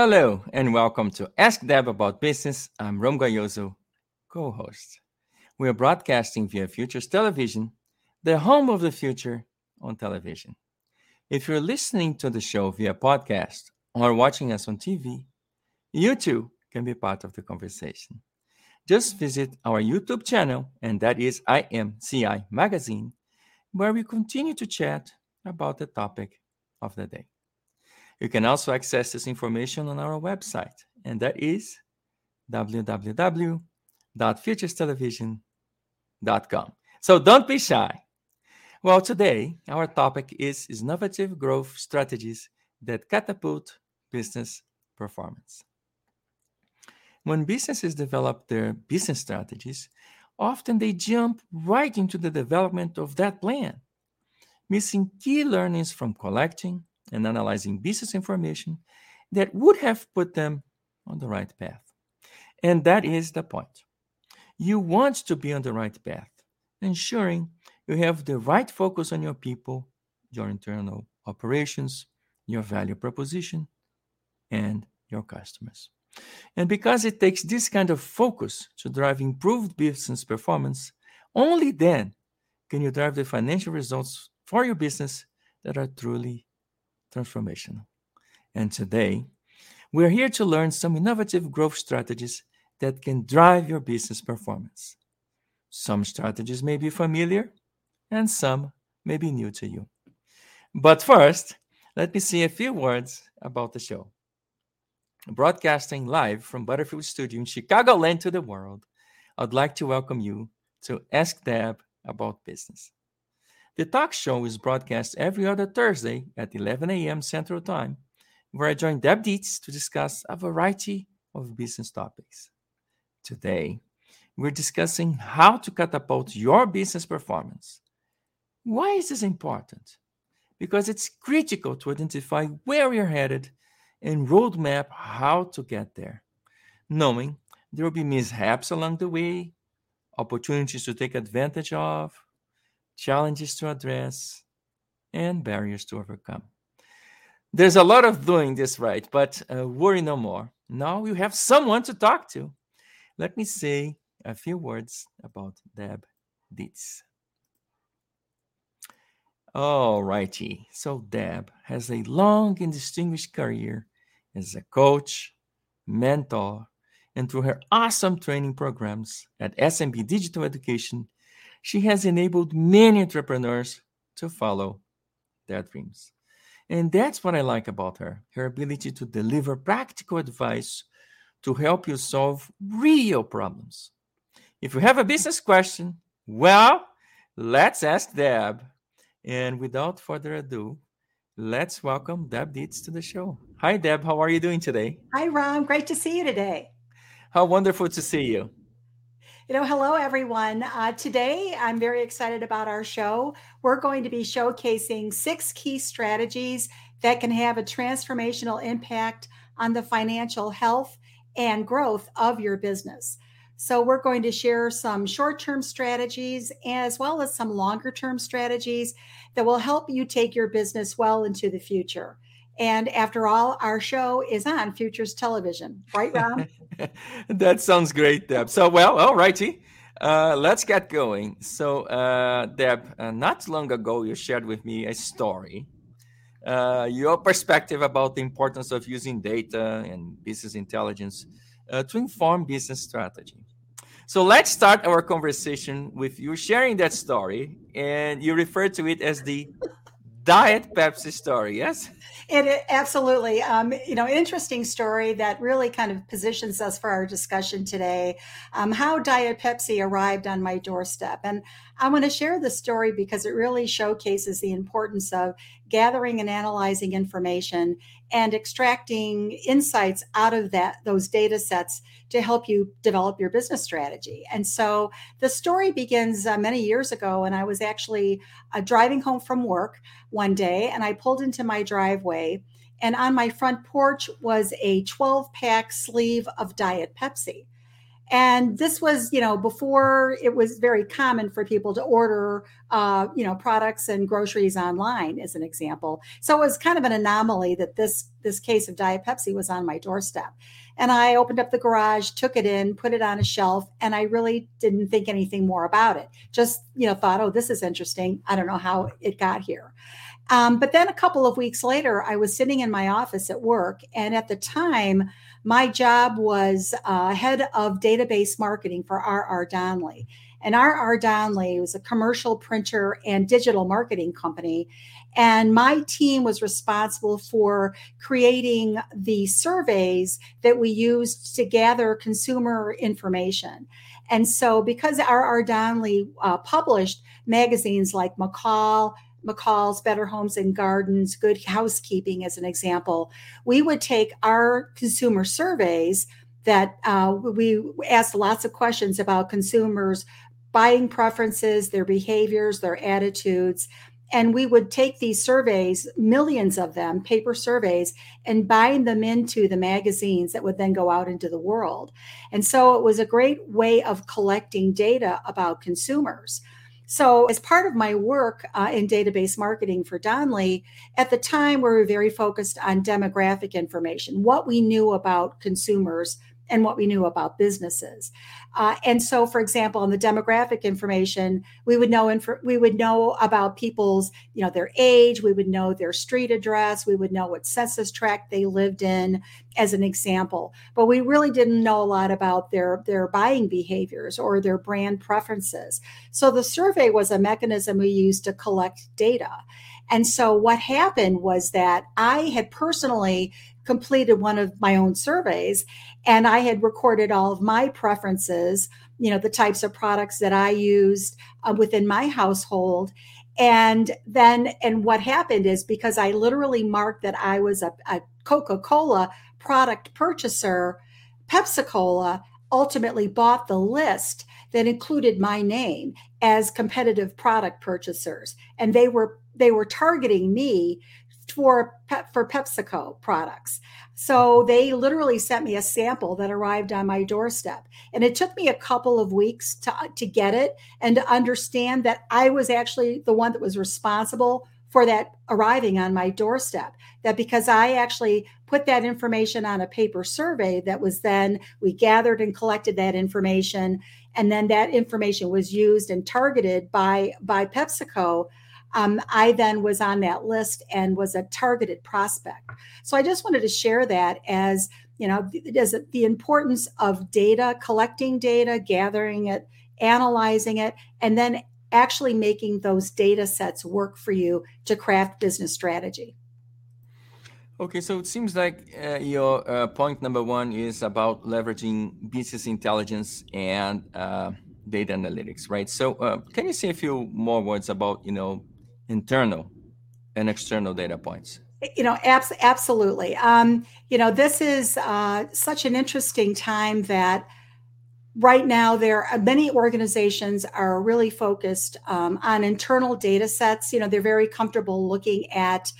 Hello, and welcome to Ask Deb About Business. I'm Rom Gayoso, co host. We are broadcasting via Futures Television, the home of the future on television. If you're listening to the show via podcast or watching us on TV, you too can be part of the conversation. Just visit our YouTube channel, and that is IMCI Magazine, where we continue to chat about the topic of the day. You can also access this information on our website, and that is www.futurestelevision.com. So don't be shy. Well, today our topic is innovative growth strategies that catapult business performance. When businesses develop their business strategies, often they jump right into the development of that plan, missing key learnings from collecting, and analyzing business information that would have put them on the right path. And that is the point. You want to be on the right path, ensuring you have the right focus on your people, your internal operations, your value proposition, and your customers. And because it takes this kind of focus to drive improved business performance, only then can you drive the financial results for your business that are truly transformational. And today, we're here to learn some innovative growth strategies that can drive your business performance. Some strategies may be familiar, and some may be new to you. But first, let me say a few words about the show. Broadcasting live from Butterfield Studio in Chicagoland to the world, I'd like to welcome you to Ask Deb About Business. The talk show is broadcast every other Thursday at 11 a.m. Central Time, where I join Deb Dietz to discuss a variety of business topics. Today, we're discussing how to catapult your business performance. Why is this important? Because it's critical to identify where you're headed and roadmap how to get there, knowing there will be mishaps along the way, opportunities to take advantage of, challenges to address, and barriers to overcome. There's a lot of doing this right, but uh, worry no more. Now you have someone to talk to. Let me say a few words about Deb Dietz. All righty. So Deb has a long and distinguished career as a coach, mentor, and through her awesome training programs at SMB Digital Education she has enabled many entrepreneurs to follow their dreams. And that's what I like about her her ability to deliver practical advice to help you solve real problems. If you have a business question, well, let's ask Deb. And without further ado, let's welcome Deb Dietz to the show. Hi, Deb. How are you doing today? Hi, Ron. Great to see you today. How wonderful to see you. You know, hello everyone. Uh, today, I'm very excited about our show. We're going to be showcasing six key strategies that can have a transformational impact on the financial health and growth of your business. So, we're going to share some short term strategies as well as some longer term strategies that will help you take your business well into the future. And after all, our show is on Futures Television, right, Ron? that sounds great, Deb. So, well, all righty. Uh, let's get going. So, uh, Deb, uh, not long ago, you shared with me a story, uh, your perspective about the importance of using data and business intelligence uh, to inform business strategy. So, let's start our conversation with you sharing that story, and you refer to it as the Diet Pepsi story, yes? It, it absolutely, um, you know, interesting story that really kind of positions us for our discussion today. Um, how Diet Pepsi arrived on my doorstep, and I want to share the story because it really showcases the importance of gathering and analyzing information and extracting insights out of that those data sets to help you develop your business strategy. And so the story begins uh, many years ago, and I was actually uh, driving home from work one day, and I pulled into my driveway, and on my front porch was a 12 pack sleeve of Diet Pepsi. And this was, you know, before it was very common for people to order, uh, you know, products and groceries online, as an example. So it was kind of an anomaly that this this case of Diet Pepsi was on my doorstep. And I opened up the garage, took it in, put it on a shelf, and I really didn't think anything more about it. Just, you know, thought, oh, this is interesting. I don't know how it got here. Um, but then a couple of weeks later, I was sitting in my office at work. And at the time, my job was uh, head of database marketing for R.R. Donnelley. And R.R. Donnelley was a commercial printer and digital marketing company. And my team was responsible for creating the surveys that we used to gather consumer information. And so, because R.R. Donnelley uh, published magazines like McCall, McCall's Better Homes and Gardens, Good Housekeeping, as an example, we would take our consumer surveys that uh, we asked lots of questions about consumers' buying preferences, their behaviors, their attitudes. And we would take these surveys, millions of them, paper surveys, and bind them into the magazines that would then go out into the world. And so it was a great way of collecting data about consumers. So, as part of my work uh, in database marketing for Donnelley, at the time we were very focused on demographic information, what we knew about consumers and what we knew about businesses. Uh, and so, for example, on the demographic information, we would know inf- we would know about people's, you know, their age. We would know their street address. We would know what census tract they lived in, as an example. But we really didn't know a lot about their their buying behaviors or their brand preferences. So the survey was a mechanism we used to collect data. And so what happened was that I had personally completed one of my own surveys and I had recorded all of my preferences, you know, the types of products that I used uh, within my household. And then, and what happened is because I literally marked that I was a, a Coca Cola product purchaser, Pepsi Cola ultimately bought the list that included my name as competitive product purchasers and they were they were targeting me for for PepsiCo products. So they literally sent me a sample that arrived on my doorstep. And it took me a couple of weeks to to get it and to understand that I was actually the one that was responsible for that arriving on my doorstep. That because I actually put that information on a paper survey that was then we gathered and collected that information and then that information was used and targeted by by PepsiCo um, I then was on that list and was a targeted prospect. So I just wanted to share that as you know, as the importance of data, collecting data, gathering it, analyzing it, and then actually making those data sets work for you to craft business strategy. Okay, so it seems like uh, your uh, point number one is about leveraging business intelligence and uh, data analytics, right? So, uh, can you say a few more words about you know internal and external data points? You know, abs- absolutely. Um, you know, this is uh, such an interesting time that right now there are many organizations are really focused um, on internal data sets. You know, they're very comfortable looking at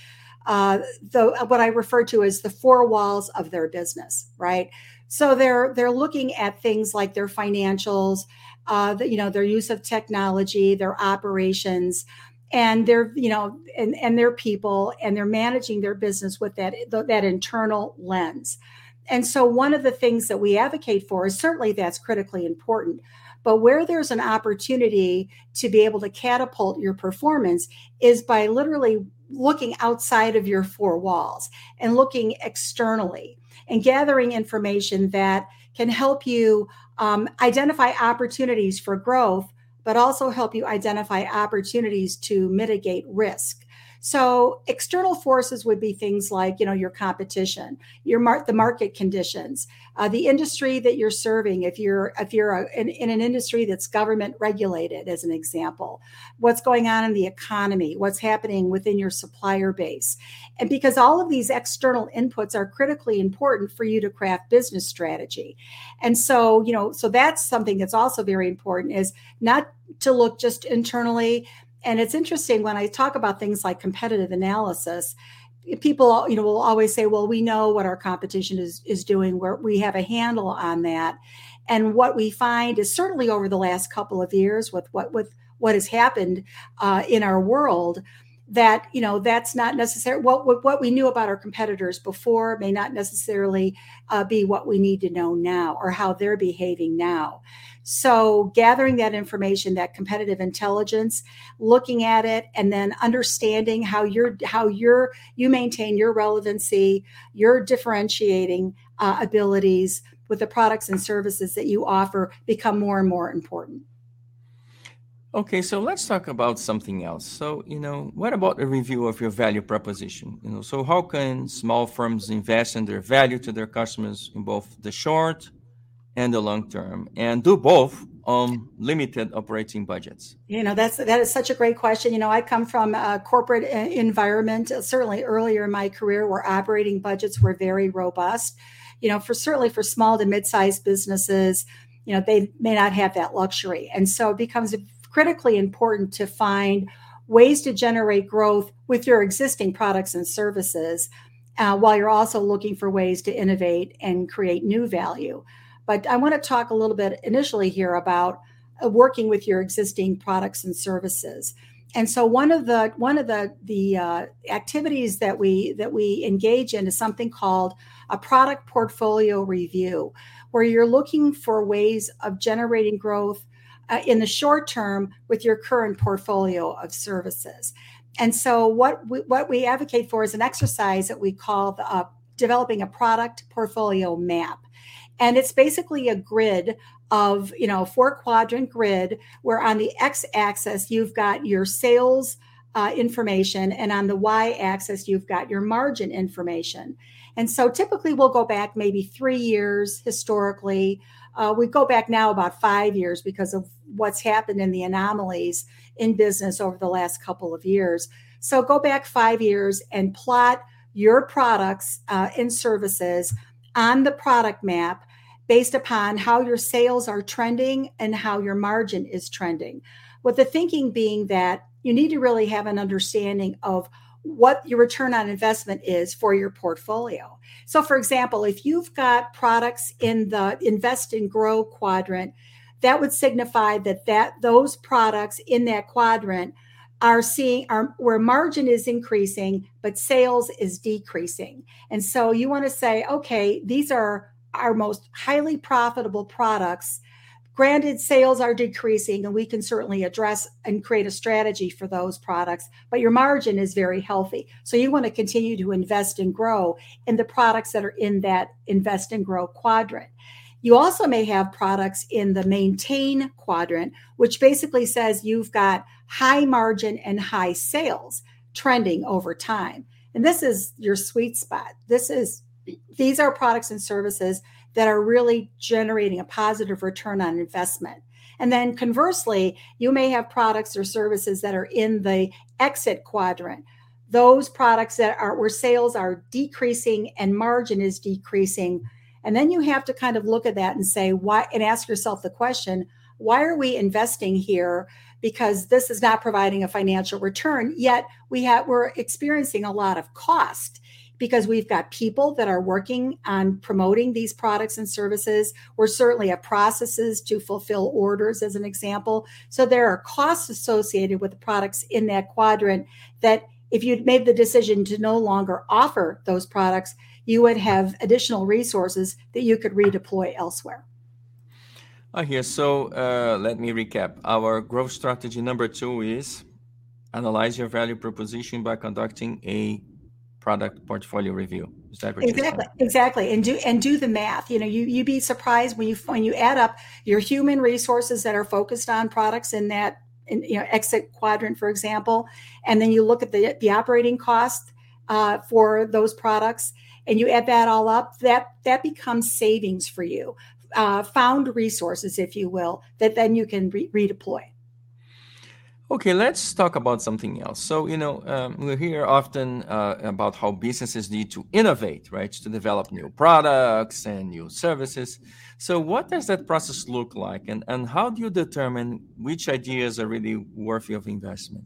uh, the what I refer to as the four walls of their business, right? So they're they're looking at things like their financials, uh, the, you know, their use of technology, their operations and they're you know and, and their people and they're managing their business with that that internal lens. And so one of the things that we advocate for is certainly that's critically important but where there's an opportunity to be able to catapult your performance is by literally looking outside of your four walls and looking externally and gathering information that can help you um, identify opportunities for growth but also help you identify opportunities to mitigate risk. So external forces would be things like, you know, your competition, your mar- the market conditions, uh, the industry that you're serving. If you're if you're a, in, in an industry that's government regulated, as an example, what's going on in the economy, what's happening within your supplier base, and because all of these external inputs are critically important for you to craft business strategy, and so you know, so that's something that's also very important is not to look just internally and it's interesting when I talk about things like competitive analysis, people you know will always say well we know what our competition is is doing. Where we have a handle on that. And what we find is certainly over the last couple of years with what with what has happened uh, in our world that you know that's not necessary what, what, what we knew about our competitors before may not necessarily uh, be what we need to know now or how they're behaving now. So gathering that information that competitive intelligence looking at it and then understanding how you're how you're you maintain your relevancy your differentiating uh, abilities with the products and services that you offer become more and more important Okay, so let's talk about something else. So, you know, what about a review of your value proposition? You know, so how can small firms invest in their value to their customers in both the short and the long term and do both on limited operating budgets? You know, that's that is such a great question. You know, I come from a corporate uh, environment, uh, certainly earlier in my career where operating budgets were very robust. You know, for certainly for small to mid-sized businesses, you know, they may not have that luxury. And so it becomes critically important to find ways to generate growth with your existing products and services uh, while you're also looking for ways to innovate and create new value. But I want to talk a little bit initially here about uh, working with your existing products and services. And so one of the one of the the uh, activities that we that we engage in is something called a product portfolio review, where you're looking for ways of generating growth uh, in the short term with your current portfolio of services. And so, what we, what we advocate for is an exercise that we call the, uh, developing a product portfolio map, and it's basically a grid of you know four quadrant grid where on the x-axis you've got your sales uh, information, and on the y-axis you've got your margin information. And so, typically, we'll go back maybe three years historically. Uh, we go back now about five years because of what's happened in the anomalies in business over the last couple of years. So go back five years and plot your products uh, and services on the product map based upon how your sales are trending and how your margin is trending. With the thinking being that you need to really have an understanding of what your return on investment is for your portfolio. So, for example, if you've got products in the invest and grow quadrant, that would signify that that those products in that quadrant are seeing are where margin is increasing but sales is decreasing and so you want to say okay these are our most highly profitable products Granted, sales are decreasing, and we can certainly address and create a strategy for those products, but your margin is very healthy. So you want to continue to invest and grow in the products that are in that invest and grow quadrant. You also may have products in the maintain quadrant, which basically says you've got high margin and high sales trending over time. And this is your sweet spot. This is these are products and services that are really generating a positive return on investment. And then conversely, you may have products or services that are in the exit quadrant. Those products that are where sales are decreasing and margin is decreasing. And then you have to kind of look at that and say, why, and ask yourself the question, why are we investing here? Because this is not providing a financial return, yet we have we're experiencing a lot of cost because we've got people that are working on promoting these products and services. We're certainly have processes to fulfill orders, as an example. So there are costs associated with the products in that quadrant that if you'd made the decision to no longer offer those products, you would have additional resources that you could redeploy elsewhere. Oh, here. So uh, let me recap. Our growth strategy number two is analyze your value proposition by conducting a product portfolio review. Is that exactly exactly and do and do the math. You know, you you be surprised when you when you add up your human resources that are focused on products in that in, you know exit quadrant, for example, and then you look at the the operating cost uh, for those products, and you add that all up. That that becomes savings for you, uh, found resources, if you will, that then you can re- redeploy. Okay, let's talk about something else. So, you know, um, we hear often uh, about how businesses need to innovate, right, to develop new products and new services. So, what does that process look like, and, and how do you determine which ideas are really worthy of investment?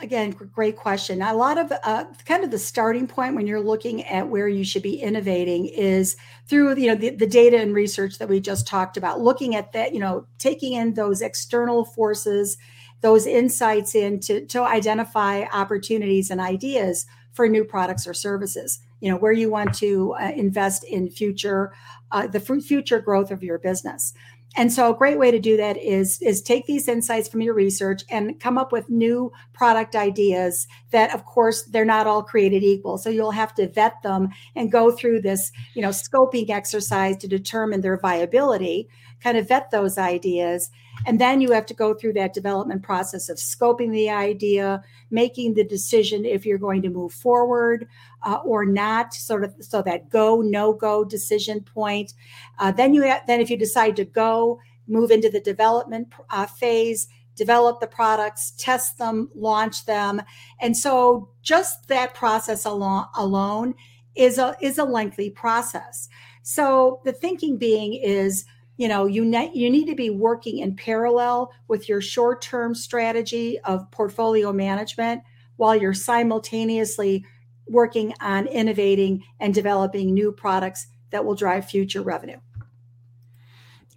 again, great question. A lot of uh, kind of the starting point when you're looking at where you should be innovating is through you know the, the data and research that we just talked about. Looking at that, you know, taking in those external forces, those insights in to, to identify opportunities and ideas for new products or services. You know, where you want to uh, invest in future uh, the future growth of your business. And so a great way to do that is is take these insights from your research and come up with new product ideas that of course they're not all created equal. So you'll have to vet them and go through this, you know, scoping exercise to determine their viability, kind of vet those ideas and then you have to go through that development process of scoping the idea, making the decision if you're going to move forward uh, or not, sort of so that go no go decision point. Uh, then you have, then if you decide to go, move into the development uh, phase develop the products, test them, launch them. And so just that process alone is a is a lengthy process. So the thinking being is you know you ne- you need to be working in parallel with your short-term strategy of portfolio management while you're simultaneously working on innovating and developing new products that will drive future revenue.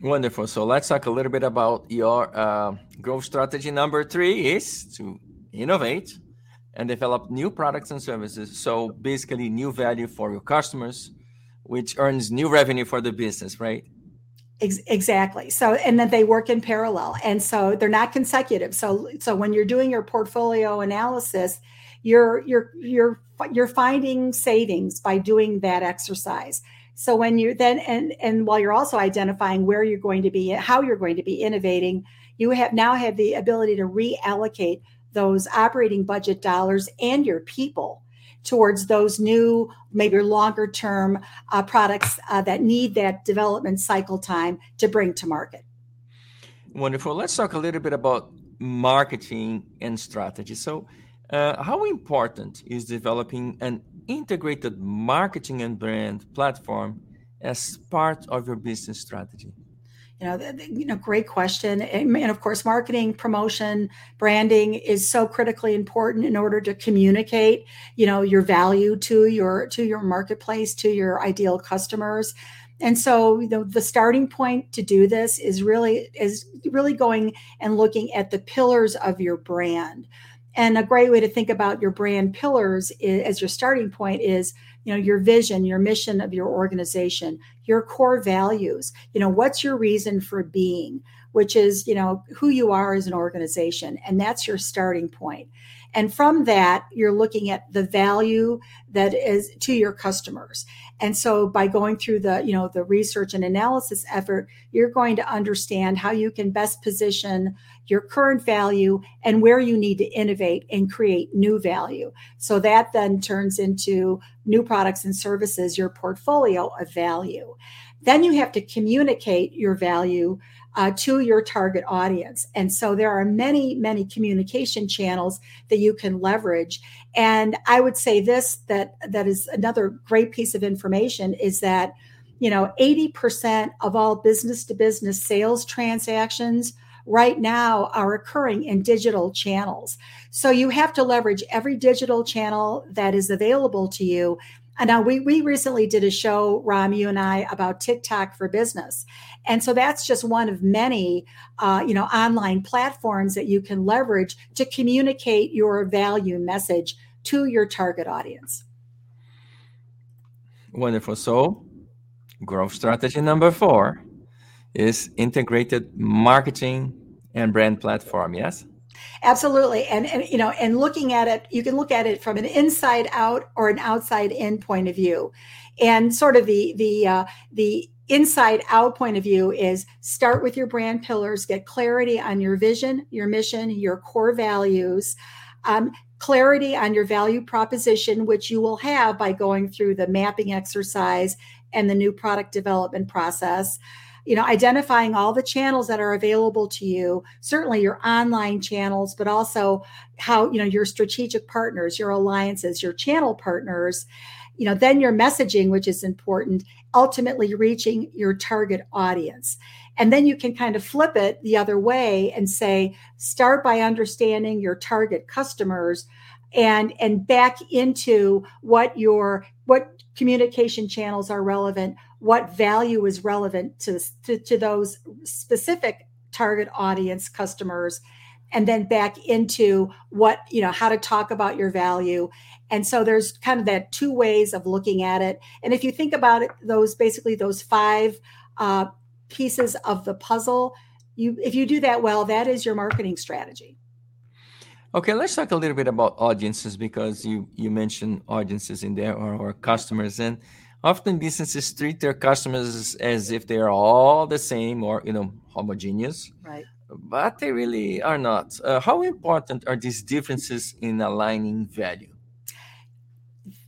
Wonderful. So let's talk a little bit about your uh, growth strategy. Number three is to innovate and develop new products and services. So basically new value for your customers which earns new revenue for the business right exactly. So, and then they work in parallel, and so they're not consecutive. So, so when you're doing your portfolio analysis, you're you're you're you're finding savings by doing that exercise. So when you then and and while you're also identifying where you're going to be, how you're going to be innovating, you have now have the ability to reallocate those operating budget dollars and your people towards those new, maybe longer term uh, products uh, that need that development cycle time to bring to market. Wonderful. Let's talk a little bit about marketing and strategy. So, uh, how important is developing an integrated marketing and brand platform as part of your business strategy? You know, the, the, you know, great question. And, and, of course, marketing, promotion, branding is so critically important in order to communicate, you know, your value to your to your marketplace, to your ideal customers. And so, you know, the starting point to do this is really is really going and looking at the pillars of your brand. And a great way to think about your brand pillars is, as your starting point is you know your vision your mission of your organization your core values. You know what's your reason for being which is you know who you are as an organization and that's your starting point. And from that you're looking at the value that is to your customers. And so by going through the you know the research and analysis effort you're going to understand how you can best position your current value and where you need to innovate and create new value so that then turns into new products and services your portfolio of value then you have to communicate your value uh, to your target audience. And so there are many, many communication channels that you can leverage. And I would say this that that is another great piece of information is that you know 80% of all business to business sales transactions right now are occurring in digital channels. So you have to leverage every digital channel that is available to you and now we we recently did a show, Ram, you and I, about TikTok for business, and so that's just one of many, uh, you know, online platforms that you can leverage to communicate your value message to your target audience. Wonderful. So, growth strategy number four is integrated marketing and brand platform. Yes. Absolutely. And, and, you know, and looking at it, you can look at it from an inside out or an outside in point of view. And sort of the, the, uh, the inside out point of view is start with your brand pillars, get clarity on your vision, your mission, your core values. Um, clarity on your value proposition, which you will have by going through the mapping exercise and the new product development process you know identifying all the channels that are available to you certainly your online channels but also how you know your strategic partners your alliances your channel partners you know then your messaging which is important ultimately reaching your target audience. And then you can kind of flip it the other way and say start by understanding your target customers and and back into what your what communication channels are relevant what value is relevant to, to, to those specific target audience customers and then back into what you know how to talk about your value. And so there's kind of that two ways of looking at it. And if you think about it those basically those five uh, pieces of the puzzle you if you do that well that is your marketing strategy. Okay let's talk a little bit about audiences because you you mentioned audiences in there or, or customers. And often businesses treat their customers as if they are all the same or you know homogeneous right but they really are not. Uh, how important are these differences in aligning value?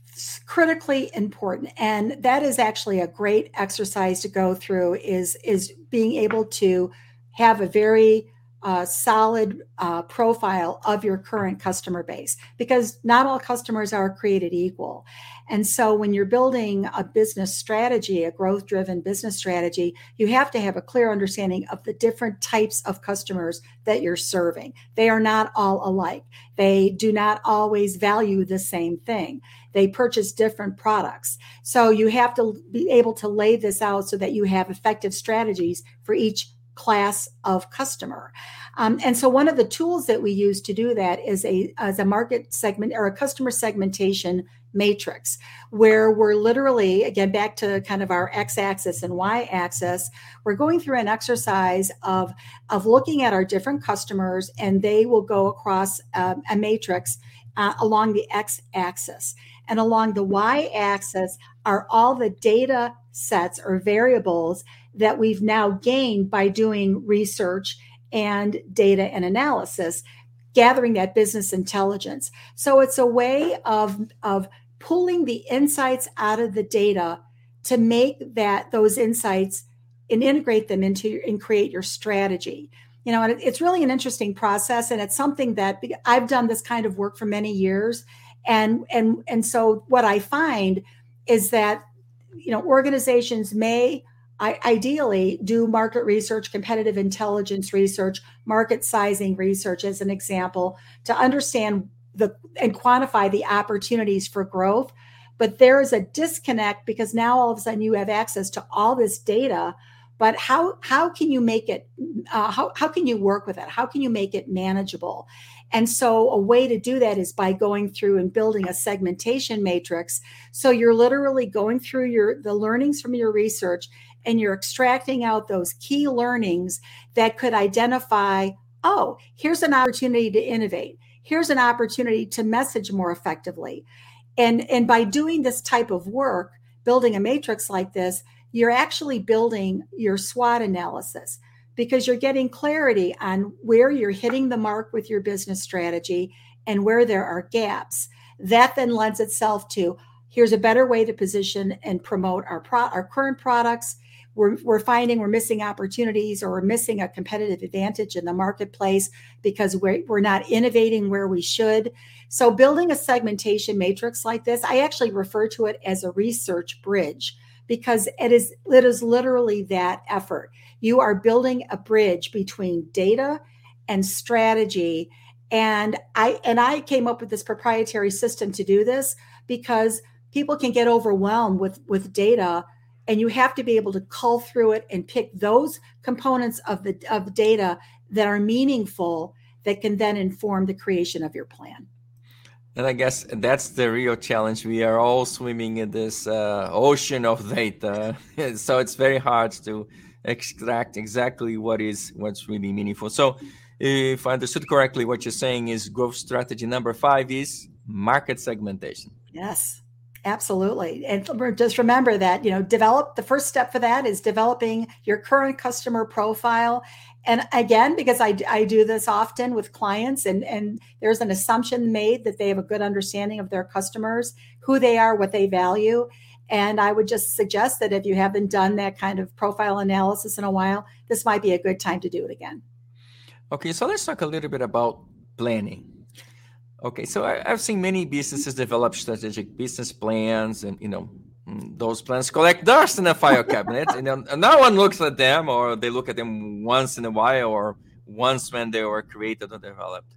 It's critically important, and that is actually a great exercise to go through. Is is being able to have a very uh, solid uh, profile of your current customer base because not all customers are created equal. And so when you're building a business strategy, a growth driven business strategy, you have to have a clear understanding of the different types of customers that you're serving. They are not all alike. They do not always value the same thing. They purchase different products. So you have to be able to lay this out so that you have effective strategies for each class of customer. Um, and so one of the tools that we use to do that is a as a market segment or a customer segmentation matrix where we're literally again back to kind of our x-axis and y-axis we're going through an exercise of of looking at our different customers and they will go across um, a matrix uh, along the x-axis and along the y-axis are all the data sets or variables that we've now gained by doing research and data and analysis, gathering that business intelligence. So it's a way of, of pulling the insights out of the data to make that those insights and integrate them into and create your strategy you know and it's really an interesting process and it's something that i've done this kind of work for many years and and and so what i find is that you know organizations may I, ideally do market research, competitive intelligence research, market sizing research as an example to understand the and quantify the opportunities for growth. But there is a disconnect because now all of a sudden you have access to all this data. But how how can you make it? Uh, how how can you work with it? How can you make it manageable? And so a way to do that is by going through and building a segmentation matrix. So you're literally going through your the learnings from your research and you're extracting out those key learnings that could identify oh, here's an opportunity to innovate. Here's an opportunity to message more effectively. And, and by doing this type of work, building a matrix like this, you're actually building your SWOT analysis because you're getting clarity on where you're hitting the mark with your business strategy and where there are gaps. That then lends itself to here's a better way to position and promote our pro- our current products we're, we're finding we're missing opportunities or we're missing a competitive advantage in the marketplace because we're, we're not innovating where we should. So, building a segmentation matrix like this, I actually refer to it as a research bridge because it is it is literally that effort. You are building a bridge between data and strategy. And I and I came up with this proprietary system to do this because people can get overwhelmed with with data and you have to be able to cull through it and pick those components of the of data that are meaningful that can then inform the creation of your plan. And i guess that's the real challenge. We are all swimming in this uh, ocean of data. So it's very hard to extract exactly what is what's really meaningful. So if i understood correctly what you're saying is growth strategy number five is market segmentation. Yes Absolutely. And just remember that, you know, develop the first step for that is developing your current customer profile. And again, because I, I do this often with clients, and, and there's an assumption made that they have a good understanding of their customers, who they are, what they value. And I would just suggest that if you haven't done that kind of profile analysis in a while, this might be a good time to do it again. Okay, so let's talk a little bit about planning Okay, so I, have seen many businesses develop strategic business plans, and you know, mm, those plans collect dust in a file cabinet, and, no one looks at them, or they look at them once in a while, or once when they were created or developed.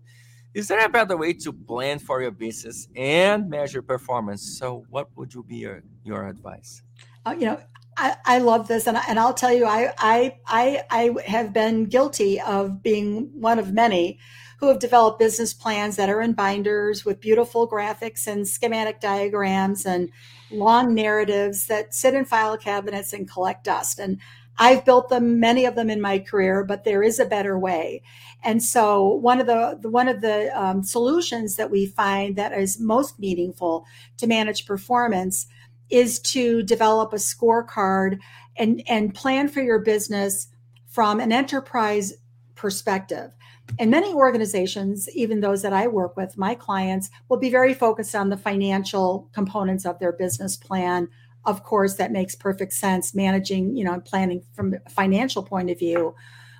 Is there a better way to plan for your business and measure performance? So, what would you be your, your advice? Uh, you know, I, I love this, and, I, and I'll tell you, I, I I I have been guilty of being one of many who have developed business plans that are in binders with beautiful graphics and schematic diagrams and long narratives that sit in file cabinets and collect dust. And I've built them, many of them in my career, but there is a better way. And so one of the, one of the um, solutions that we find that is most meaningful to manage performance is to develop a scorecard and, and plan for your business from an enterprise perspective. And many organizations, even those that I work with, my clients, will be very focused on the financial components of their business plan. Of course, that makes perfect sense, managing, you know, planning from a financial point of view.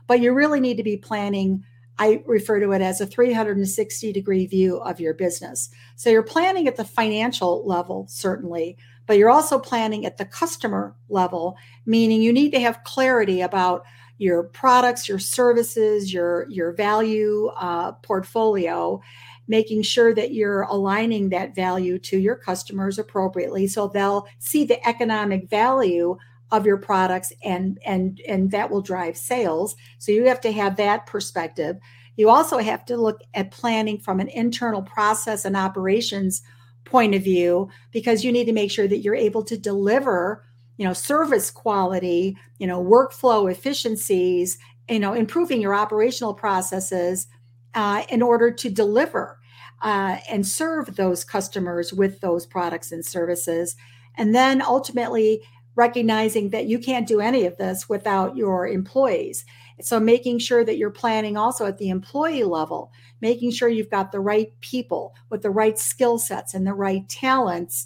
But you really need to be planning I refer to it as a 360 degree view of your business. So you're planning at the financial level, certainly, but you're also planning at the customer level, meaning you need to have clarity about your products, your services, your your value uh, portfolio, making sure that you're aligning that value to your customers appropriately, so they'll see the economic value of your products and and and that will drive sales. So you have to have that perspective. You also have to look at planning from an internal process and operations point of view because you need to make sure that you're able to deliver you know service quality you know workflow efficiencies you know improving your operational processes uh, in order to deliver uh, and serve those customers with those products and services and then ultimately recognizing that you can't do any of this without your employees so making sure that you're planning also at the employee level, making sure you've got the right people with the right skill sets and the right talents.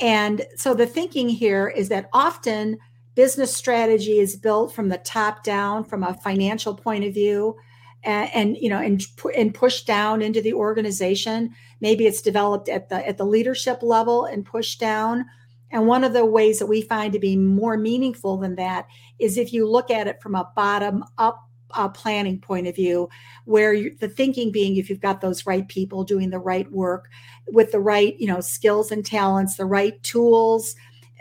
And so the thinking here is that often business strategy is built from the top down from a financial point of view and, and, you know and, and pushed down into the organization. Maybe it's developed at the at the leadership level and pushed down. And one of the ways that we find to be more meaningful than that is if you look at it from a bottom up uh, planning point of view, where you, the thinking being if you've got those right people doing the right work with the right, you know, skills and talents, the right tools,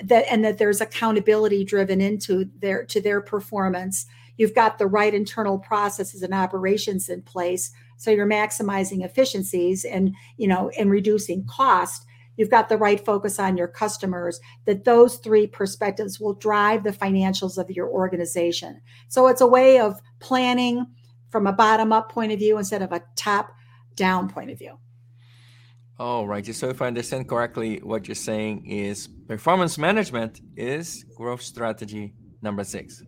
that and that there's accountability driven into their to their performance. You've got the right internal processes and operations in place, so you're maximizing efficiencies and you know and reducing cost you've got the right focus on your customers, that those three perspectives will drive the financials of your organization. So it's a way of planning from a bottom up point of view instead of a top down point of view. All right. So if I understand correctly, what you're saying is performance management is growth strategy number six.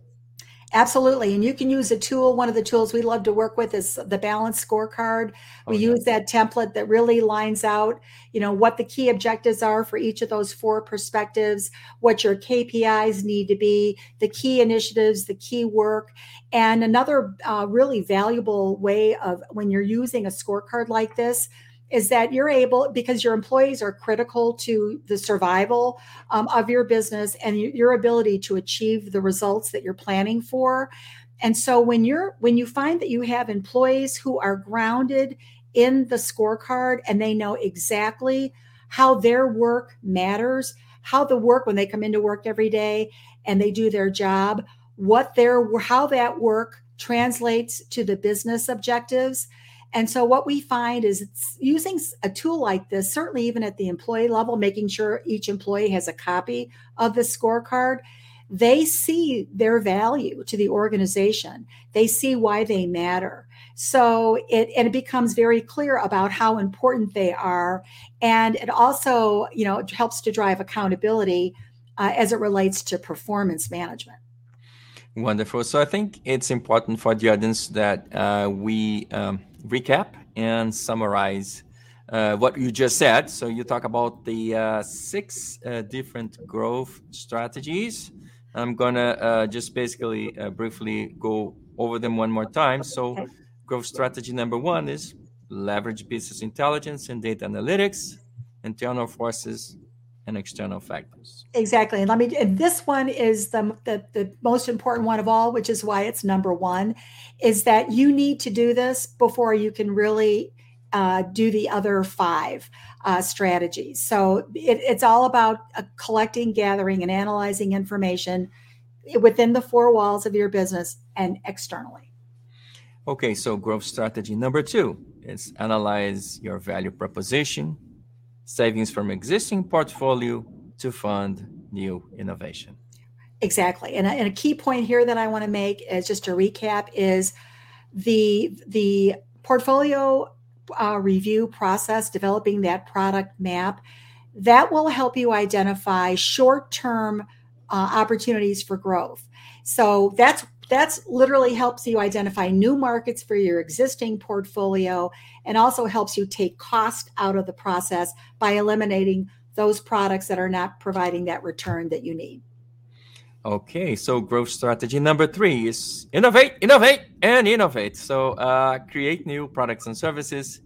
Absolutely. And you can use a tool. One of the tools we love to work with is the balance scorecard. We oh, use that template that really lines out, you know, what the key objectives are for each of those four perspectives, what your KPIs need to be, the key initiatives, the key work. And another uh, really valuable way of when you're using a scorecard like this, is that you're able because your employees are critical to the survival um, of your business and your ability to achieve the results that you're planning for. And so when you're when you find that you have employees who are grounded in the scorecard and they know exactly how their work matters how the work when they come into work every day and they do their job what their how that work translates to the business objectives and so what we find is using a tool like this, certainly even at the employee level, making sure each employee has a copy of the scorecard. They see their value to the organization. They see why they matter. So it and it becomes very clear about how important they are, and it also you know helps to drive accountability uh, as it relates to performance management. Wonderful. So I think it's important for the audience that uh, we. Um recap and summarize uh, what you just said. So you talk about the uh, six uh, different growth strategies. I'm gonna uh, just basically uh, briefly go over them one more time. So growth strategy number one is leverage business intelligence and data analytics, internal forces, and external factors. Exactly. And let me and this one is the, the the most important one of all, which is why it's number one, is that you need to do this before you can really uh, do the other five uh, strategies. So it, it's all about uh, collecting, gathering, and analyzing information within the four walls of your business and externally. Okay, so growth strategy number two is analyze your value proposition, savings from existing portfolio to fund new innovation. Exactly. And a, and a key point here that I want to make is just to recap is the the portfolio uh, review process, developing that product map, that will help you identify short term uh, opportunities for growth. So that's that's literally helps you identify new markets for your existing portfolio and also helps you take cost out of the process by eliminating those products that are not providing that return that you need. Okay, so growth strategy number three is innovate, innovate, and innovate. So uh, create new products and services.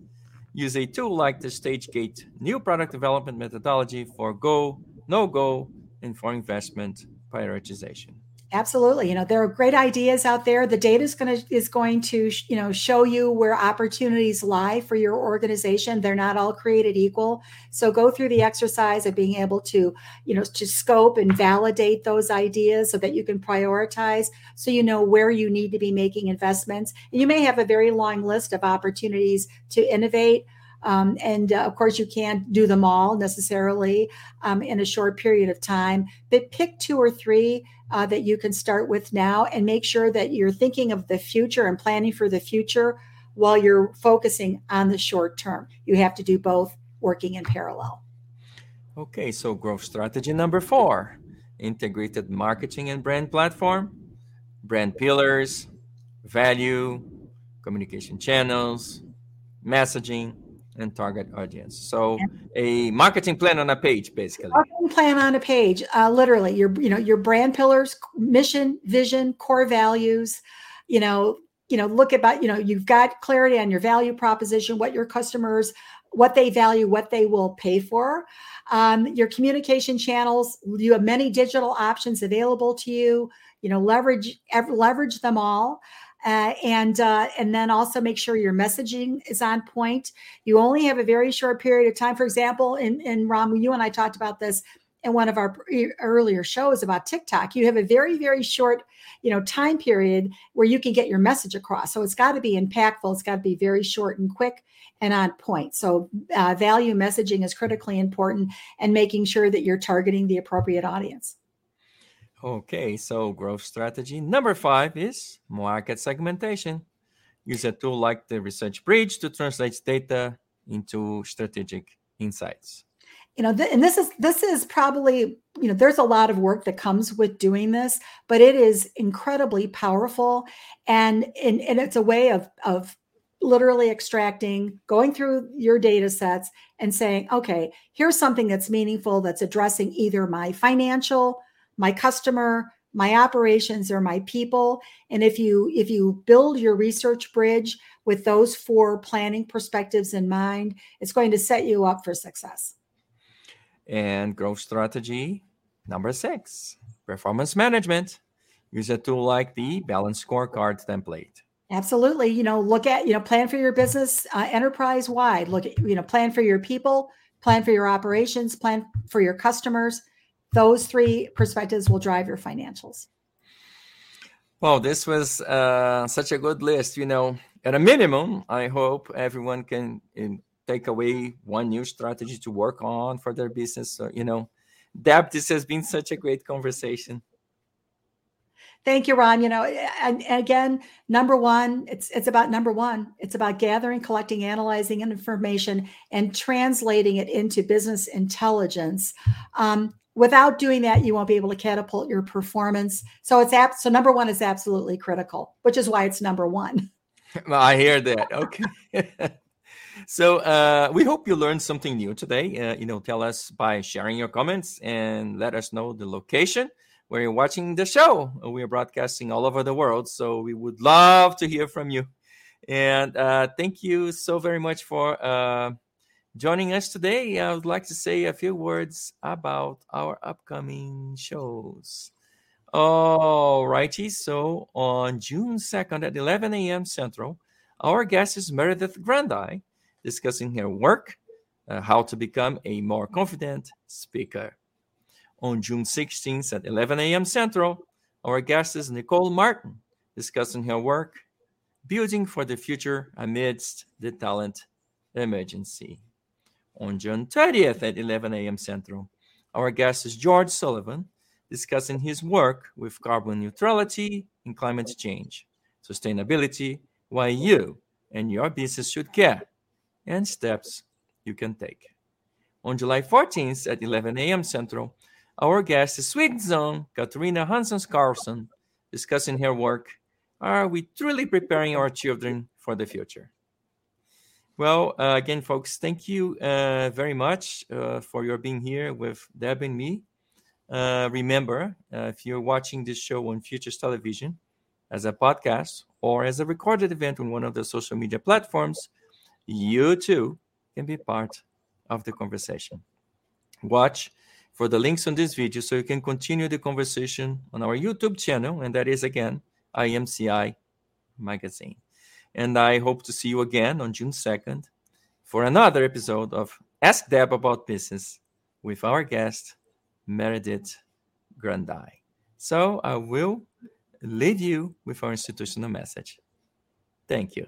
Use a tool like the StageGate new product development methodology for go, no go, and for investment prioritization. Absolutely. You know, there are great ideas out there. The data is going to is going to, you know, show you where opportunities lie for your organization. They're not all created equal. So go through the exercise of being able to, you know, to scope and validate those ideas so that you can prioritize so you know where you need to be making investments. And you may have a very long list of opportunities to innovate. Um, and uh, of course, you can't do them all necessarily um, in a short period of time, but pick two or three uh, that you can start with now and make sure that you're thinking of the future and planning for the future while you're focusing on the short term. You have to do both working in parallel. Okay, so growth strategy number four integrated marketing and brand platform, brand pillars, value, communication channels, messaging, and target audience. So a marketing plan on a page, basically. Marketing plan on a page, uh, literally your you know your brand pillars, mission, vision, core values. You know, you know, look about you know you've got clarity on your value proposition, what your customers, what they value, what they will pay for. Um, your communication channels, you have many digital options available to you. You know, leverage leverage them all. Uh, and uh, and then also make sure your messaging is on point. You only have a very short period of time. For example, in in Ron, you and I talked about this in one of our earlier shows about TikTok. You have a very very short, you know, time period where you can get your message across. So it's got to be impactful. It's got to be very short and quick and on point. So uh, value messaging is critically important, and making sure that you're targeting the appropriate audience. Okay, so growth strategy number five is market segmentation. Use a tool like the Research Bridge to translate data into strategic insights. You know, th- and this is this is probably you know there's a lot of work that comes with doing this, but it is incredibly powerful, and and, and it's a way of of literally extracting, going through your data sets and saying, okay, here's something that's meaningful that's addressing either my financial my customer my operations or my people. And if you if you build your research bridge with those four planning perspectives in mind it's going to set you up for success. And growth strategy number six performance management. Use a tool like the balance scorecard template. Absolutely. You know look at you know plan for your business uh, enterprise wide look at you know plan for your people plan for your operations plan for your customers those three perspectives will drive your financials. Well, this was uh, such a good list. You know, at a minimum, I hope everyone can in, take away one new strategy to work on for their business. So, you know, Deb, this has been such a great conversation. Thank you, Ron. You know, and, and, again, number one, it's it's about number one. It's about gathering, collecting, analyzing information, and translating it into business intelligence. Um, without doing that you won't be able to catapult your performance. So it's app so number one is absolutely critical which is why it's number one. I hear that. Okay. So uh, we hope you learned something new today. Uh, you know tell us by sharing your comments and let us know the location where you're watching the show. We are broadcasting all over the world so we would love to hear from you. And uh, thank you so very much for uh, joining us today. I would like to say a few words about our upcoming shows. All righty. So on June 2nd at 11 a.m. Central, our guest is Meredith Grandi discussing her work, uh, how to become a more confident speaker. On June 16th at 11 a.m. Central, our guest is Nicole Martin discussing her work, building for the future amidst the talent emergency. On June 30th at 11 a.m. Central, our guest is George Sullivan discussing his work with carbon neutrality and climate change, sustainability, why you and your business should care, and steps you can take. On July 14th at 11 a.m. Central, our guest is Sweden's own Katarina Hansons Carlson discussing her work are we truly preparing our children for the future? Well, uh, again, folks, thank you uh, very much uh, for your being here with Deb and me. Uh, remember, uh, if you're watching this show on Futures Television as a podcast or as a recorded event on one of the social media platforms, you too can be part of the conversation. Watch for the links on this video so you can continue the conversation on our YouTube channel, and that is again IMCI magazine. And I hope to see you again on June 2nd for another episode of Ask Deb About Business with our guest, Meredith Grandi. So I will leave you with our institutional message. Thank you.